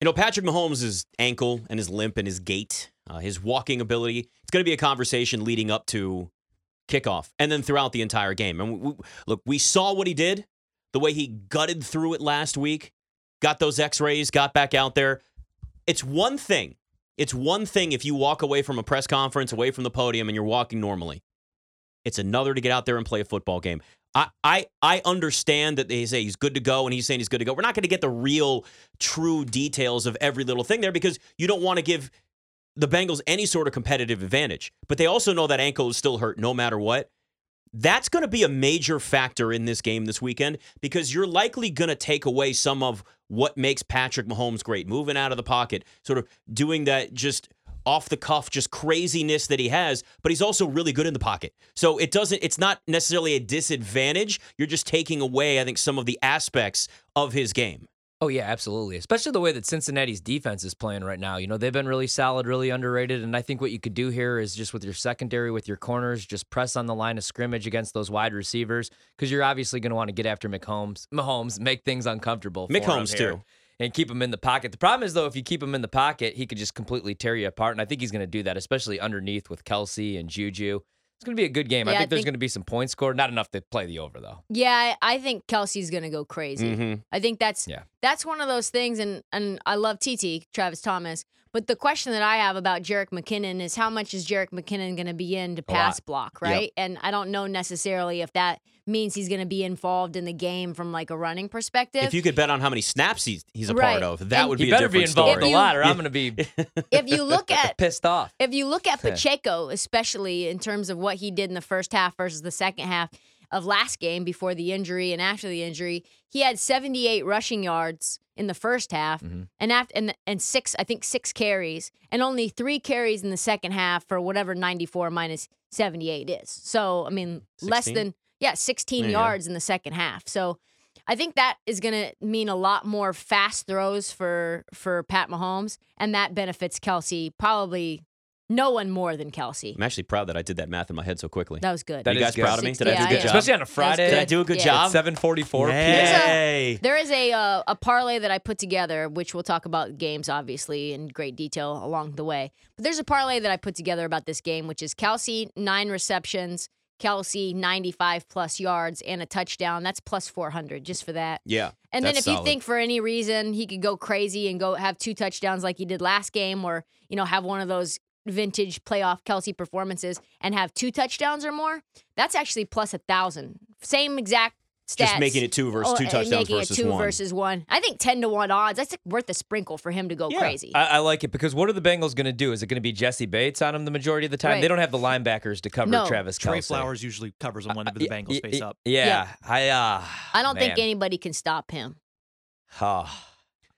You know, Patrick Mahomes' ankle and his limp and his gait, uh, his walking ability, it's going to be a conversation leading up to kickoff and then throughout the entire game. And we, look, we saw what he did, the way he gutted through it last week, got those x rays, got back out there. It's one thing. It's one thing if you walk away from a press conference, away from the podium, and you're walking normally. It's another to get out there and play a football game. I, I understand that they say he's good to go and he's saying he's good to go. We're not going to get the real, true details of every little thing there because you don't want to give the Bengals any sort of competitive advantage. But they also know that ankle is still hurt no matter what. That's going to be a major factor in this game this weekend because you're likely going to take away some of what makes Patrick Mahomes great, moving out of the pocket, sort of doing that just off the cuff, just craziness that he has, but he's also really good in the pocket. So it doesn't, it's not necessarily a disadvantage. You're just taking away, I think, some of the aspects of his game. Oh yeah, absolutely. Especially the way that Cincinnati's defense is playing right now. You know, they've been really solid, really underrated, and I think what you could do here is just with your secondary, with your corners, just press on the line of scrimmage against those wide receivers because you're obviously going to want to get after McHolmes, Mahomes, make things uncomfortable. For McHolmes him here. too and keep him in the pocket. The problem is though, if you keep him in the pocket, he could just completely tear you apart, and I think he's going to do that, especially underneath with Kelce and Juju. It's going to be a good game. Yeah, I I think there's going to be some points scored, not enough to play the over though. Yeah, I I think Kelce's gonna go crazy. Mhm. I think that's Yeah. that's one of those things, and and I love TT Travis Thomas, but the question that I have about Jerick McKinnon is how much is Jerick McKinnon going to be in to pass block, right? And I don't know necessarily if that means he's going to be involved in the game from like a running perspective. If you could bet on how many snaps he's, he's a Right. part of, that And- would be a better be involved story. a lot, or I'm going to be if you look at pissed off. if you look at Pacheco, especially in terms of what he did in the first half versus the second half of last game before the injury and after the injury, he had 78 rushing yards in the first half Mhm. and after and, and six I think six carries and only 3 carries in the second half for whatever 94 minus 78 is. So, I mean, less than yeah, 16 Yeah, yeah. yards in the second half. So, I think that is going to mean a lot more fast throws for for Pat Mahomes, and that benefits Kelce probably no one more than Kelce. I'm actually proud that I did that math in my head so quickly. That was good. That you guys good. proud of me? Did I do Yeah, a good yeah. job? Especially on a Friday. Did I do a good Yeah. job? 7:44 p.m. Hey. There is a uh, a parlay that I put together, which we'll talk about games obviously in great detail along the way. But there's a parlay that I put together about this game, which is Kelce nine receptions, Kelce 95 plus yards and a touchdown. That's plus 400 just for that. Yeah. And then if you think for any reason he could go crazy and go have two touchdowns like he did last game, or you know have one of those vintage playoff Kelce performances and have two touchdowns or more, that's actually plus a thousand. Same exact stats. Just making it two versus Oh, two and touchdowns making versus it two one. versus one. I think ten to one odds. That's worth a sprinkle for him to go Yeah. crazy. I, I like it because what are the Bengals going to do? Is it going to be Jessie Bates on him the majority of the time? Right. They don't have the linebackers to cover No. Travis Trey Kelce. Flowers usually covers him whenever Uh, the Bengals y- face up. Yeah, Yeah. I uh I don't think anybody can stop him. Oh.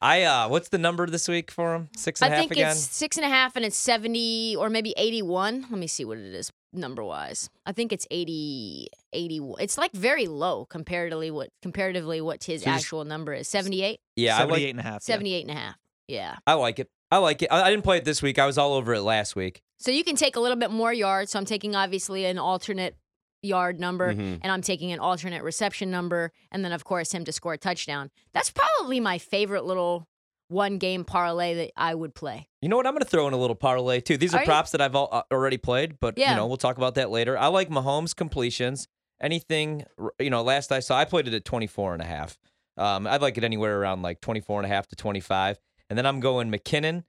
I uh what's the number this week for him? Six and I a half think it's six and a half and it's seventy or maybe eighty-one. Let me see what it is number wise. I think it's 80, 81. It's like very low comparatively what comparatively what his So actual number is. 78? yeah, I 78 like and a half. yeah. 78 and a half. Yeah. I like it. I like it. I, I didn't play it this week. I was all over it last week. So you can take a little bit more yards. So I'm taking obviously an alternate yard number Mhm. and I'm taking an alternate reception number and then of course him to score a touchdown. That's probably my favorite little one game parlay that I would play. You know what? I'm going to throw in a little parlay too. These are, props that I've al- uh, already played, but you know we'll talk about that later. I like Mahomes completions. Anything, r- you know, last I saw, I played it at 24 and a half. Um, I'd like it anywhere around like 24 and a half to 25. And then I'm going McKinnon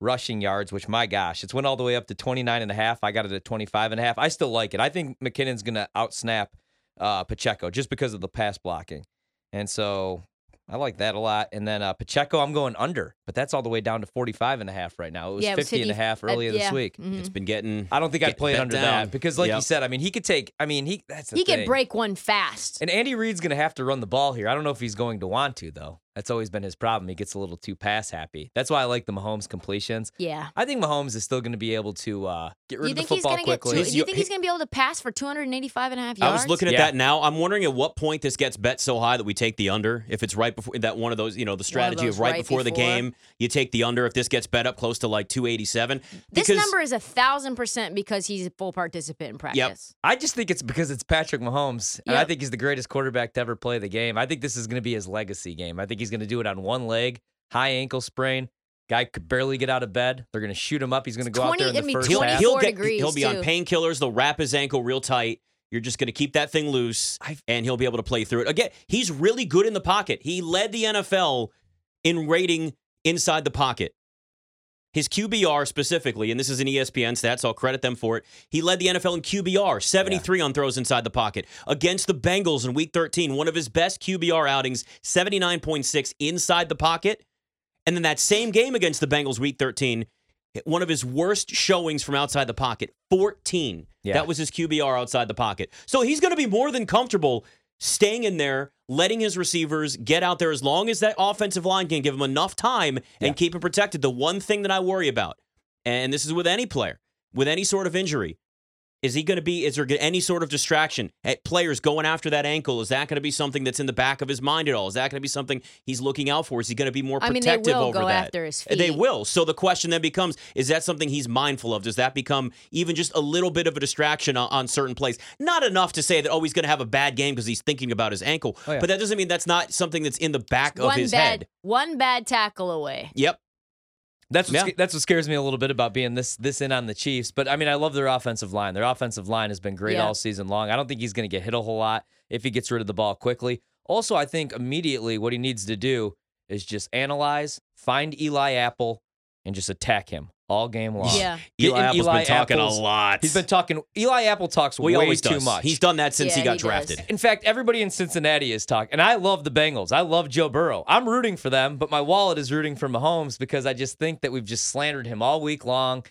rushing yards, which my gosh, it's went all the way up to 29 and a half. I got it at 25 and a half. I still like it. I think McKinnon's going to outsnap uh, Pacheco just because of the pass blocking. And so I like that a lot. And then uh, Pacheco, I'm going under, but that's all the way down to 45 and a half right now. It was Yeah, it was 50 and a 50 half uh, earlier this yeah. week. Mhm. It's been getting. I don't think I'd play it under down. that because, like you said, I mean, he could take. I mean, he that's the He could thing. break one fast. And Andy Reid's going to have to run the ball here. I don't know if he's going to want to though. That's always been his problem. He gets a little too pass happy. That's why I like the Mahomes completions. Yeah. I think Mahomes is still going to be able to uh, get rid You of the football going to get quickly. two, do you think he's going to be able to pass for 285 and a half I was looking at Yeah. that now. I'm wondering at what point this gets bet so high that we take the under. If it's right before that one of those, you know, the strategy those of right, right before, the game, you take the under. If this gets bet up close to like 287, This because number is a thousand percent because he's a full participant in practice. I just think it's because it's Patrick Mahomes, and I think he's the greatest quarterback to ever play the game. I think this is going to be his legacy game. I think he's going to do it on one leg high ankle sprain. Guy could barely get out of bed. They're going to shoot him up. He's going to It's go out there in the first He'll, half. he'll get he'll be on painkillers. They'll wrap his ankle real tight. You're just going to keep that thing loose, and he'll be able to play through it. Again, he's really good in the pocket. He led the NFL in rating inside the pocket. His QBR specifically, and this is an ESPN stat, so I'll credit them for it. He led the NFL in QBR, 73 on throws inside the pocket. Against the Bengals in week 13, one of his best QBR outings, 79.6 inside the pocket. And then that same game against the Bengals week 13, one of his worst showings from outside the pocket, 14. Yeah. That was his QBR outside the pocket. So he's going to be more than comfortable staying in there, letting his receivers get out there as long as that offensive line can give him enough time and Yeah. keep him protected. The one thing that I worry about, and this is with any player, with any sort of injury, is he going to be, is there any sort of distraction at players going after that ankle? Is that going to be something that's in the back of his mind at all? Is that going to be something he's looking out for? Is he going to be more I mean, protective they will over go that? after his eh, They will. So the question then becomes: Is that something he's mindful of? Does that become even just a little bit of a distraction on, on certain plays? Not enough to say that oh he's going to have a bad game because he's thinking about his ankle, Oh, yeah. but that doesn't mean that's not something that's in the back of one his bad, head. one bad tackle away. Yep. That's what, Yeah. that's what scares me a little bit about being this this in on the Chiefs. But I mean, I love their offensive line. Their offensive line has been great Yeah. all season long. I don't think he's going to get hit a whole lot if he gets rid of the ball quickly. Also, I think immediately what he needs to do is just analyze, find Eli Apple, and just attack him all game long. Yeah. Eli in Apple's Eli been talking Apple's- a lot. He's been talking. Eli Apple talks well, he way always too does. much. He's done that since Yeah, he got he does. drafted. In fact, everybody in Cincinnati is talking, and I love the Bengals. I love Joe Burrow. I'm rooting for them, but my wallet is rooting for Mahomes because I just think that we've just slandered him all week long.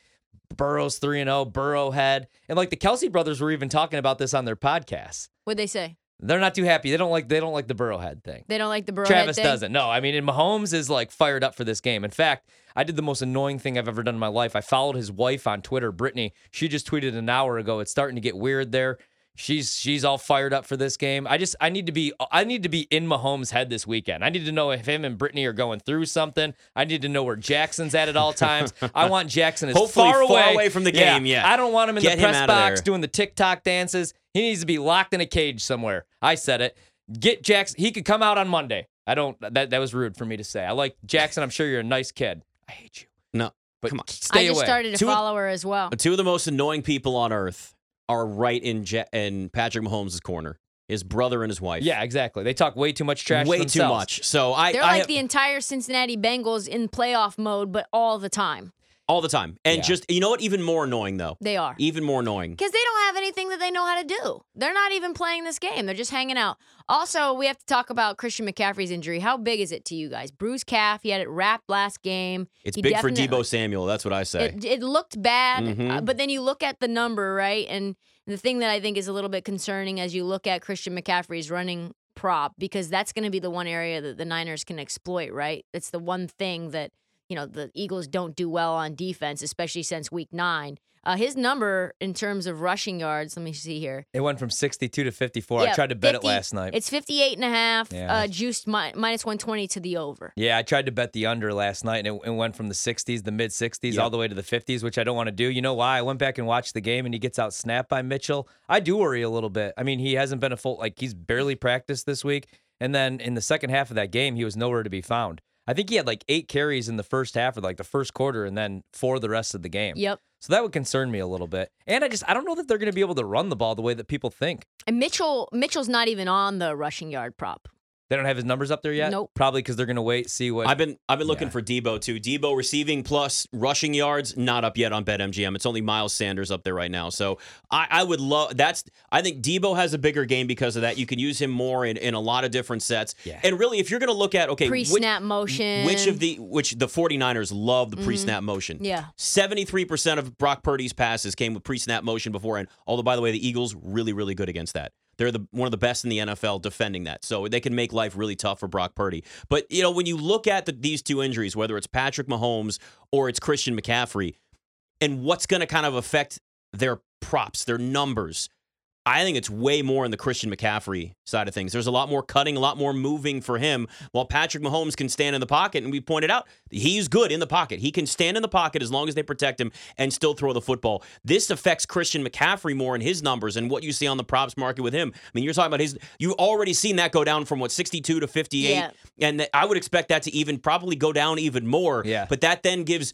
Burrow's three and zero, Burrow head, and like the Kelce brothers were even talking about this on their podcast. What'd they say? They're not too happy. They don't like they don't like the Burrow head thing. They don't like the Burrow Travis thing? doesn't. No, I mean, and Mahomes is like fired up for this game. In fact, I did the most annoying thing I've ever done in my life. I followed his wife on Twitter, Brittany. She just tweeted an hour ago. It's starting to get weird there. She's she's all fired up for this game. I just I need to be I need to be in Mahomes' head this weekend. I need to know if him and Brittany are going through something. I need to know where Jackson's at at all times. I want Jackson as Hopefully far, far away from the game, yeah. I don't want him in Get the press box there. doing the TikTok dances. He needs to be locked in a cage somewhere. I said it. Get Jackson. He could come out on Monday. I don't. That that was rude for me to say. I like Jackson. I'm sure you're a nice kid. I hate you. No, But come on. stay I just away. started to Two- follow her as well. Two of the most annoying people on earth are right in Je- in Patrick Mahomes' corner. His brother and his wife. yeah, exactly. They talk way too much trash. way too much. So I, They're I like have- the entire Cincinnati Bengals in playoff mode, but all the time. All the time, and Yeah. just you know what? Even more annoying though. They are. Even more annoying. Because they don't have anything that they know how to do. They're not even playing this game. They're just hanging out. Also, we have to talk about Christian McCaffrey's injury. How big is it to you guys? Bruised calf. He had it wrapped last game. It's He big for Deebo Samuel. That's what I say. It, it looked bad, Mhm. uh, but then you look at the number, right? And the thing that I think is a little bit concerning as you look at Christian McCaffrey's running prop, because that's going to be the one area that the Niners can exploit, right? It's the one thing that, you know, the Eagles don't do well on defense, especially since week nine. Uh, his number in terms of rushing yards, let me see here. It went from 62 to 54. I tried to bet 50 it last night. It's 58 and a half, Yeah. uh, juiced mi- minus 120 to the over. yeah, I tried to bet the under last night, and it, it went from the 60s, the mid 60s, Yep. all the way to the 50s, which I don't want to do. You know why? I went back and watched the game, and he gets out snapped by Mitchell. I do worry a little bit. I mean, he hasn't been a full like he's barely practiced this week, and then in the second half of that game, he was nowhere to be found. I think he had like eight carries in the first half or like the first quarter, and then four the rest of the game. Yep. So that would concern me a little bit. And I just I don't know that they're going to be able to run the ball the way that people think. And Mitchell Mitchell's not even on the rushing yard prop. They don't have his numbers up there yet. Nope. Probably because they're going to wait see what. I've been I've been looking Yeah. for Deebo too. Deebo receiving plus rushing yards not up yet on BetMGM. It's only Miles Sanders up there right now. So I, I would love that's I think Deebo has a bigger game because of that. You can use him more in, in a lot of different sets. Yeah. And really if you're gonna look at okay which, Pre-snap motion. which of the which the 49ers love the mm-hmm. pre-snap motion. Yeah. 73% of Brock Purdy's passes came with pre-snap motion beforehand. Although, by the way, the Eagles really, really good against that. They're the one of the best in the NFL defending that, so they can make life really tough for Brock Purdy. But you know, when you look at the, these two injuries, whether it's Patrick Mahomes or it's Christian McCaffrey, and what's going to kind of affect their props, their numbers, I think it's way more in the Christian McCaffrey side of things. There's a lot more cutting, a lot more moving for him, while Patrick Mahomes can stand in the pocket. And we pointed out he's good in the pocket. He can stand in the pocket as long as they protect him and still throw the football. This affects Christian McCaffrey more in his numbers and what you see on the props market with him. I mean, you're talking about his. you've already seen that go down from what 62 to 58, Yeah. and I would expect that to even probably go down even more. Yeah. But that then gives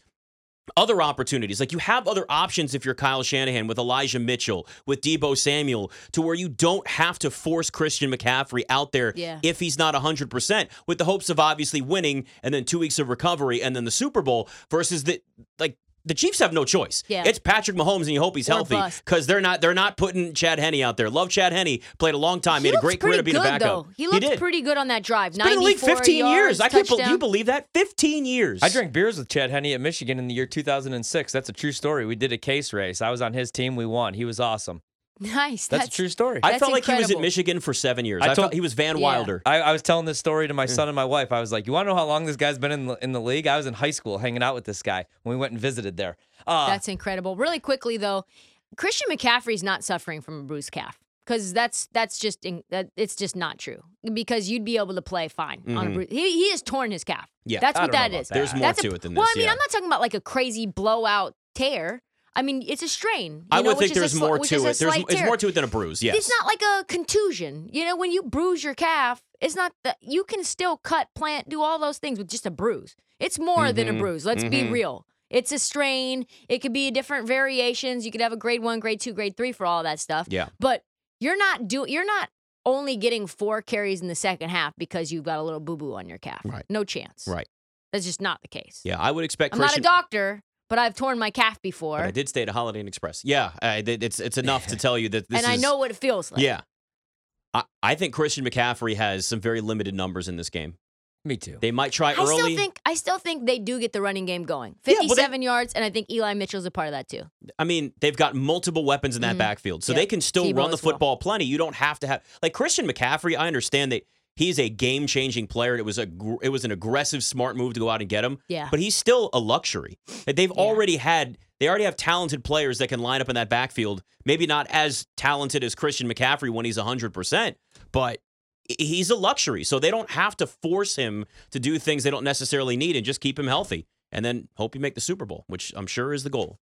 other opportunities. Like you have other options if you're Kyle Shanahan with Elijah Mitchell, with Deebo Samuel, to where you don't have to force Christian McCaffrey out there Yeah. if he's not 100%, with the hopes of obviously winning and then two weeks of recovery and then the Super Bowl versus the, like, the Chiefs have no choice. Yeah. It's Patrick Mahomes, and you hope he's Or healthy because they're not they're not putting Chad Henne out there. Love Chad Henne, played a long time, he made a great career to pretty be a good, backup. though. He looked did. pretty good on that drive. He's been in the league 94 15 years. yards, I can't believe touchdown. you believe that 15 years. I drank beers with Chad Henne at Michigan in the year 2006. That's a true story. We did a case race. I was on his team. We won. He was awesome. Nice. That's, a true story. I That's felt like he was at. Michigan for seven years. I I, told- felt he was Van Yeah. Wilder. I, I was telling this story to my son and my wife. I was like, "You want to know how long this guy's been in the, in the league? I was in high school hanging out with this guy when we went and visited there." Uh, That's incredible. Really quickly though, Christian McCaffrey's not suffering from a bruised calf because that's that's just in, that it's just not true because you'd be able to play fine on a Mhm. bruise. He he has torn his calf. Yeah. that's I what don't know that about is. that. There's more That's to a, it than this. well. I mean, yeah. I'm not talking about like a crazy blowout tear. I mean, it's a strain. you I know, would think there's sli- more to it. There's it's more to it than a bruise. Yes. It's not like a contusion. You know, when you bruise your calf, it's not that you can still cut, plant, do all those things with just a bruise. It's more than a Mhm. bruise. Let's be Mhm. real. It's a strain. It could be different variations. You could have a grade one, grade two, grade three for all that stuff. Yeah. But you're not doing. You're not only getting four carries in the second half because you've got a little boo boo on your calf. Right. No chance. Right. That's just not the case. Yeah, I would expect I'm Christian. not a doctor, but I've torn my calf before, but I did stay at a Holiday Inn Express. Yeah, I, it's it's enough to tell you that this and I is- know what it feels like. Yeah. I, I think Christian McCaffrey has some very limited numbers in this game. me too. They might try I early. still think I still think they do get the running game going. Yeah, well, they- 57 yards, and I think Eli Mitchell's a part of that too. I mean, they've got multiple weapons in that Mhm. backfield, so Yeah. they can still Deebo run the as well. football plenty. You don't have to have like Christian McCaffrey. I understand that he's a game-changing player. It was a it was an aggressive, smart move to go out and get him. Yeah. but he's still a luxury. They've Yeah. already had they already have talented players that can line up in that backfield. Maybe not as talented as Christian McCaffrey when he's 100%, but he's a luxury. So they don't have to force him to do things they don't necessarily need and just keep him healthy. And then hope you make the Super Bowl, which I'm sure is the goal.